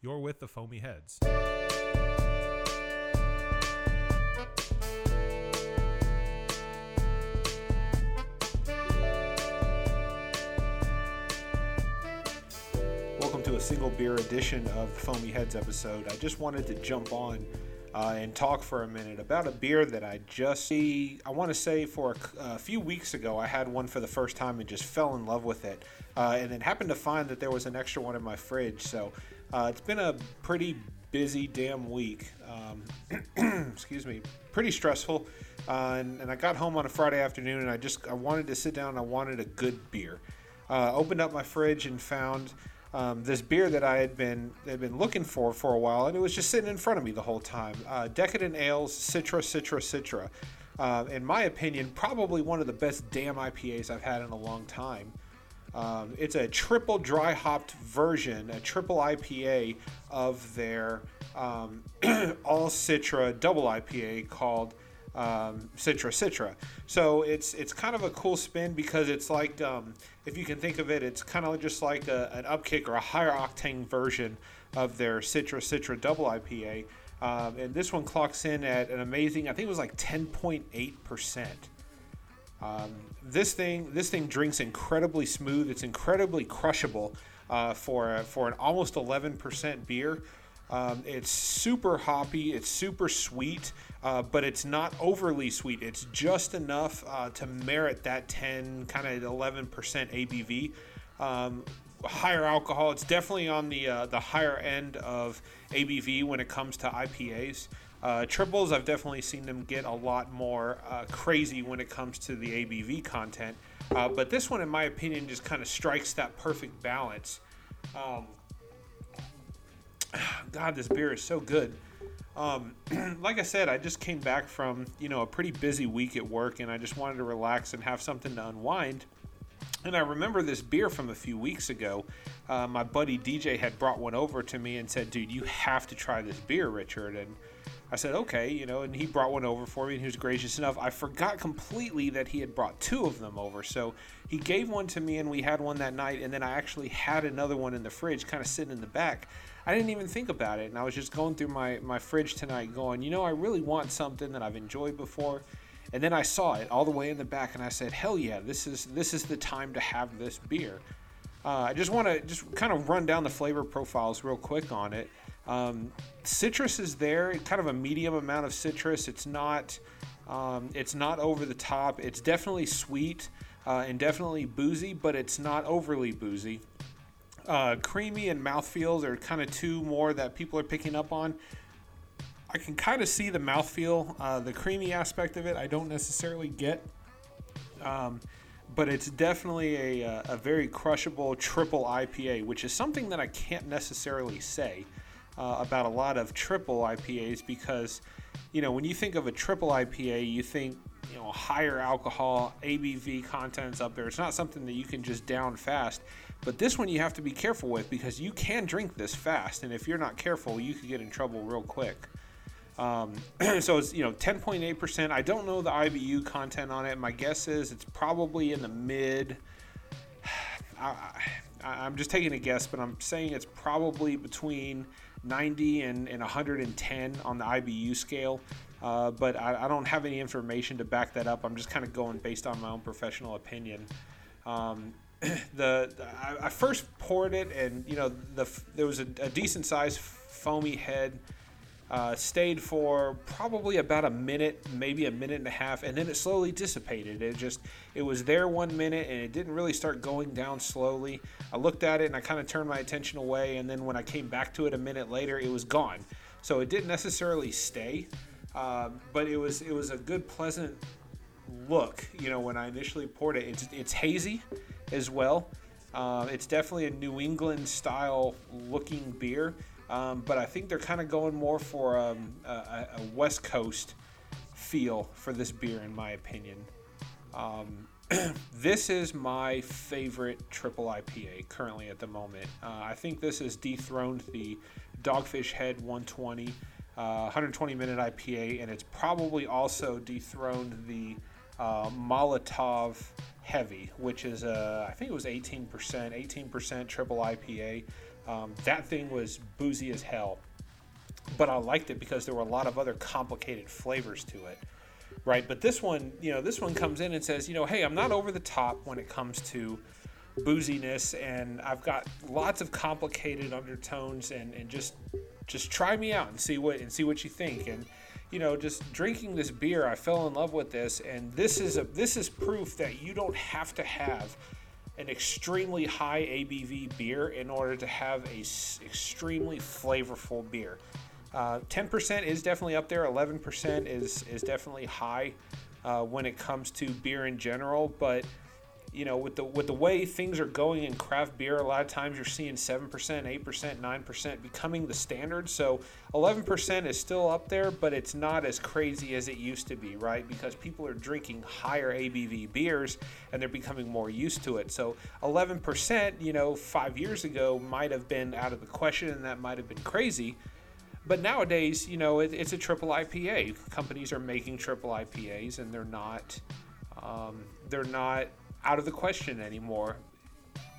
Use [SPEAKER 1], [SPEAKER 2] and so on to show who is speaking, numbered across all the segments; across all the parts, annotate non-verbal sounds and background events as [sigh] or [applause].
[SPEAKER 1] You're with the Foamy Heads. Welcome to a single beer edition of the Foamy Heads episode. I just wanted to jump on uh, and talk for a minute about a beer that I just see I want to say for a, a, few weeks ago I had one for the first time and just fell in love with it, uh, and then happened to find that there was an extra one in my fridge. So uh, it's been a pretty busy damn week. Um, [clears throat] excuse me, pretty stressful. Uh, and, and, I got home on a Friday afternoon, and I just I wanted to sit down. I wanted a good beer. Uh, opened up my fridge and found um, this beer that I had been had been looking for for a while, and it was just sitting in front of me the whole time. Uh, Decadent Ales Citra Citra Citra. Uh, in my opinion, probably one of the best damn IPAs I've had in a long time. Um, it's a triple dry hopped version, a triple IPA of their um, [clears throat] all Citra double IPA called um, Citra Citra. So it's it's kind of a cool spin because it's like um, if you can think of it, it's kind of just like a, an upkick or a higher octane version of their Citra Citra double IPA. Um, and this one clocks in at an amazing, I think it was like 10.8 percent. Um, this thing this thing drinks incredibly smooth. It's incredibly crushable uh, for for an almost 11% beer. Um, it's super hoppy, it's super sweet, uh, but it's not overly sweet. It's just enough uh, to merit that 10, kind of 11% ABV. Um, higher alcohol. It's definitely on the uh, the higher end of ABV when it comes to IPAs. Uh, triples, I've definitely seen them get a lot more uh, crazy when it comes to the ABV content. Uh, but this one, in my opinion, just kind of strikes that perfect balance. Um, [sighs] God, this beer is so good. Um, [clears throat] like I said, I just came back from you know a pretty busy week at work, and I just wanted to relax and have something to unwind. And I remember this beer from a few weeks ago. Uh, my buddy DJ had brought one over to me and said, "Dude, you have to try this beer, Richard." And I said, "Okay," you know. And he brought one over for me, and he was gracious enough. I forgot completely that he had brought two of them over, so he gave one to me, and we had one that night. And then I actually had another one in the fridge, kind of sitting in the back. I didn't even think about it. And I was just going through my, my fridge tonight going, you know, I really want something that I've enjoyed before. And then I saw it all the way in the back and I said, hell yeah, this is this is the time to have this beer. Uh, I just want to just kind of run down the flavor profiles real quick on it. Um, citrus is there, kind of a medium amount of citrus. It's not um, it's not over the top. It's definitely sweet uh, and definitely boozy, but it's not overly boozy. Uh, creamy and mouthfeels are kind of two more that people are picking up on. I can kind of see the mouthfeel, uh, the creamy aspect of it. I don't necessarily get, um, but it's definitely a, uh, a, very crushable triple IPA, which is something that I can't necessarily say uh, about a lot of triple IPAs because, you know, when you think of a triple IPA, you think you know higher alcohol ABV contents up there. It's not something that you can just down fast. But this one you have to be careful with because you can drink this fast, and if you're not careful, you could get in trouble real quick. Um, [clears throat] so it's you know 10.8%. I don't know the IBU content on it. My guess is it's probably in the mid. [sighs] I, am just taking a guess, but I'm saying it's probably between 90 and, and 110 on the IBU scale. Uh, but I, I, don't have any information to back that up. I'm just kind of going based on my own professional opinion. Um, [clears throat] the, I, I, first poured it, and you know the there was a, a decent sized foamy head. Uh, stayed for probably about a minute, maybe a minute and a half, and then it slowly dissipated. It just it was there one minute, and it didn't really start going down slowly. I looked at it and I kind of turned my attention away, and then when I came back to it a minute later, it was gone. So it didn't necessarily stay, uh, but it was it was a good, pleasant look. You know, when I initially poured it, it's it's hazy as well. Uh, it's definitely a New England style looking beer, um, but I think they're kind of going more for um, a, a, West Coast feel for this beer, in my opinion. Um, [clears throat] this is my favorite triple IPA currently at the moment. Uh, I think this has dethroned the Dogfish Head 120, uh, 120 minute IPA, and it's probably also dethroned the uh, Molotov Heavy, which is a, I think it was 18%, 18% triple IPA. Um, that thing was boozy as hell, but I liked it because there were a lot of other complicated flavors to it, right? But this one, you know, this one comes in and says, you know, hey, I'm not over the top when it comes to booziness, and I've got lots of complicated undertones, and, and just just try me out and see what and see what you think. And you know, just drinking this beer, I fell in love with this, and this is a this is proof that you don't have to have an extremely high ABV beer in order to have a s- extremely flavorful beer. Uh, 10% is definitely up there. 11% is is definitely high uh, when it comes to beer in general, but you know, with the with the way things are going in craft beer, a lot of times you're seeing seven percent, eight percent, nine percent becoming the standard. So eleven percent is still up there, but it's not as crazy as it used to be, right? Because people are drinking higher ABV beers and they're becoming more used to it. So eleven percent, you know, five years ago might have been out of the question, and that might have been crazy. But nowadays, you know, it, it's a triple IPA. Companies are making triple IPAs, and they're not. Um, they're not out of the question anymore.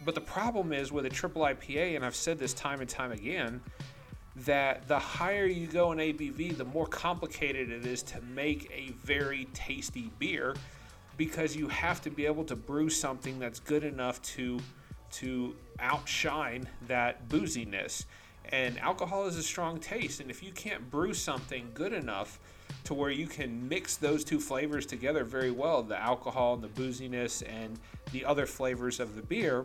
[SPEAKER 1] But the problem is with a triple IPA, and I've said this time and time again, that the higher you go in ABV, the more complicated it is to make a very tasty beer because you have to be able to brew something that's good enough to to outshine that booziness. And alcohol is a strong taste, and if you can't brew something good enough to where you can mix those two flavors together very well the alcohol and the booziness and the other flavors of the beer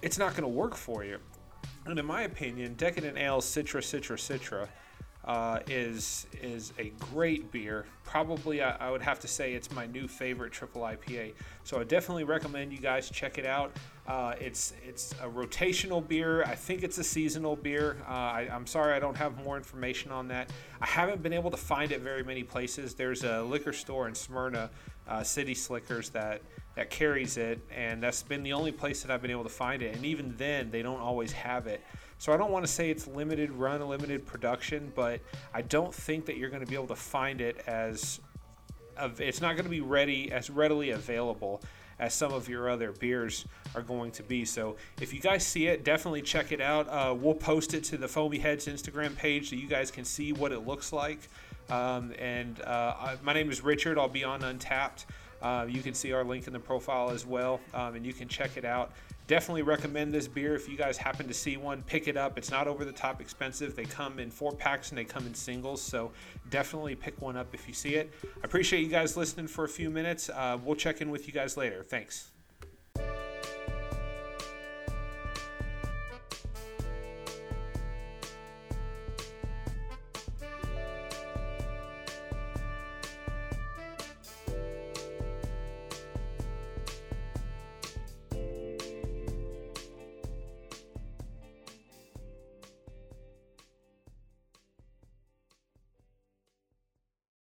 [SPEAKER 1] it's not going to work for you. And in my opinion decadent ale citra citra citra uh, is is a great beer. Probably, I, I, would have to say it's my new favorite triple IPA. So I definitely recommend you guys check it out. Uh, it's it's a rotational beer. I think it's a seasonal beer. Uh, I, am sorry I don't have more information on that. I haven't been able to find it very many places. There's a liquor store in Smyrna, uh, City Slickers, that that carries it, and that's been the only place that I've been able to find it. And even then, they don't always have it. So I don't want to say it's limited run, limited production, but I don't think that you're going to be able to find it as it's not going to be ready as readily available as some of your other beers are going to be. So if you guys see it, definitely check it out. Uh, we'll post it to the Foamy Heads Instagram page so you guys can see what it looks like. Um, and uh, I, my name is Richard. I'll be on Untappd. Uh, you can see our link in the profile as well, um, and you can check it out. Definitely recommend this beer if you guys happen to see one. Pick it up. It's not over the top expensive. They come in four packs and they come in singles, so definitely pick one up if you see it. I appreciate you guys listening for a few minutes. Uh, we'll check in with you guys later. Thanks.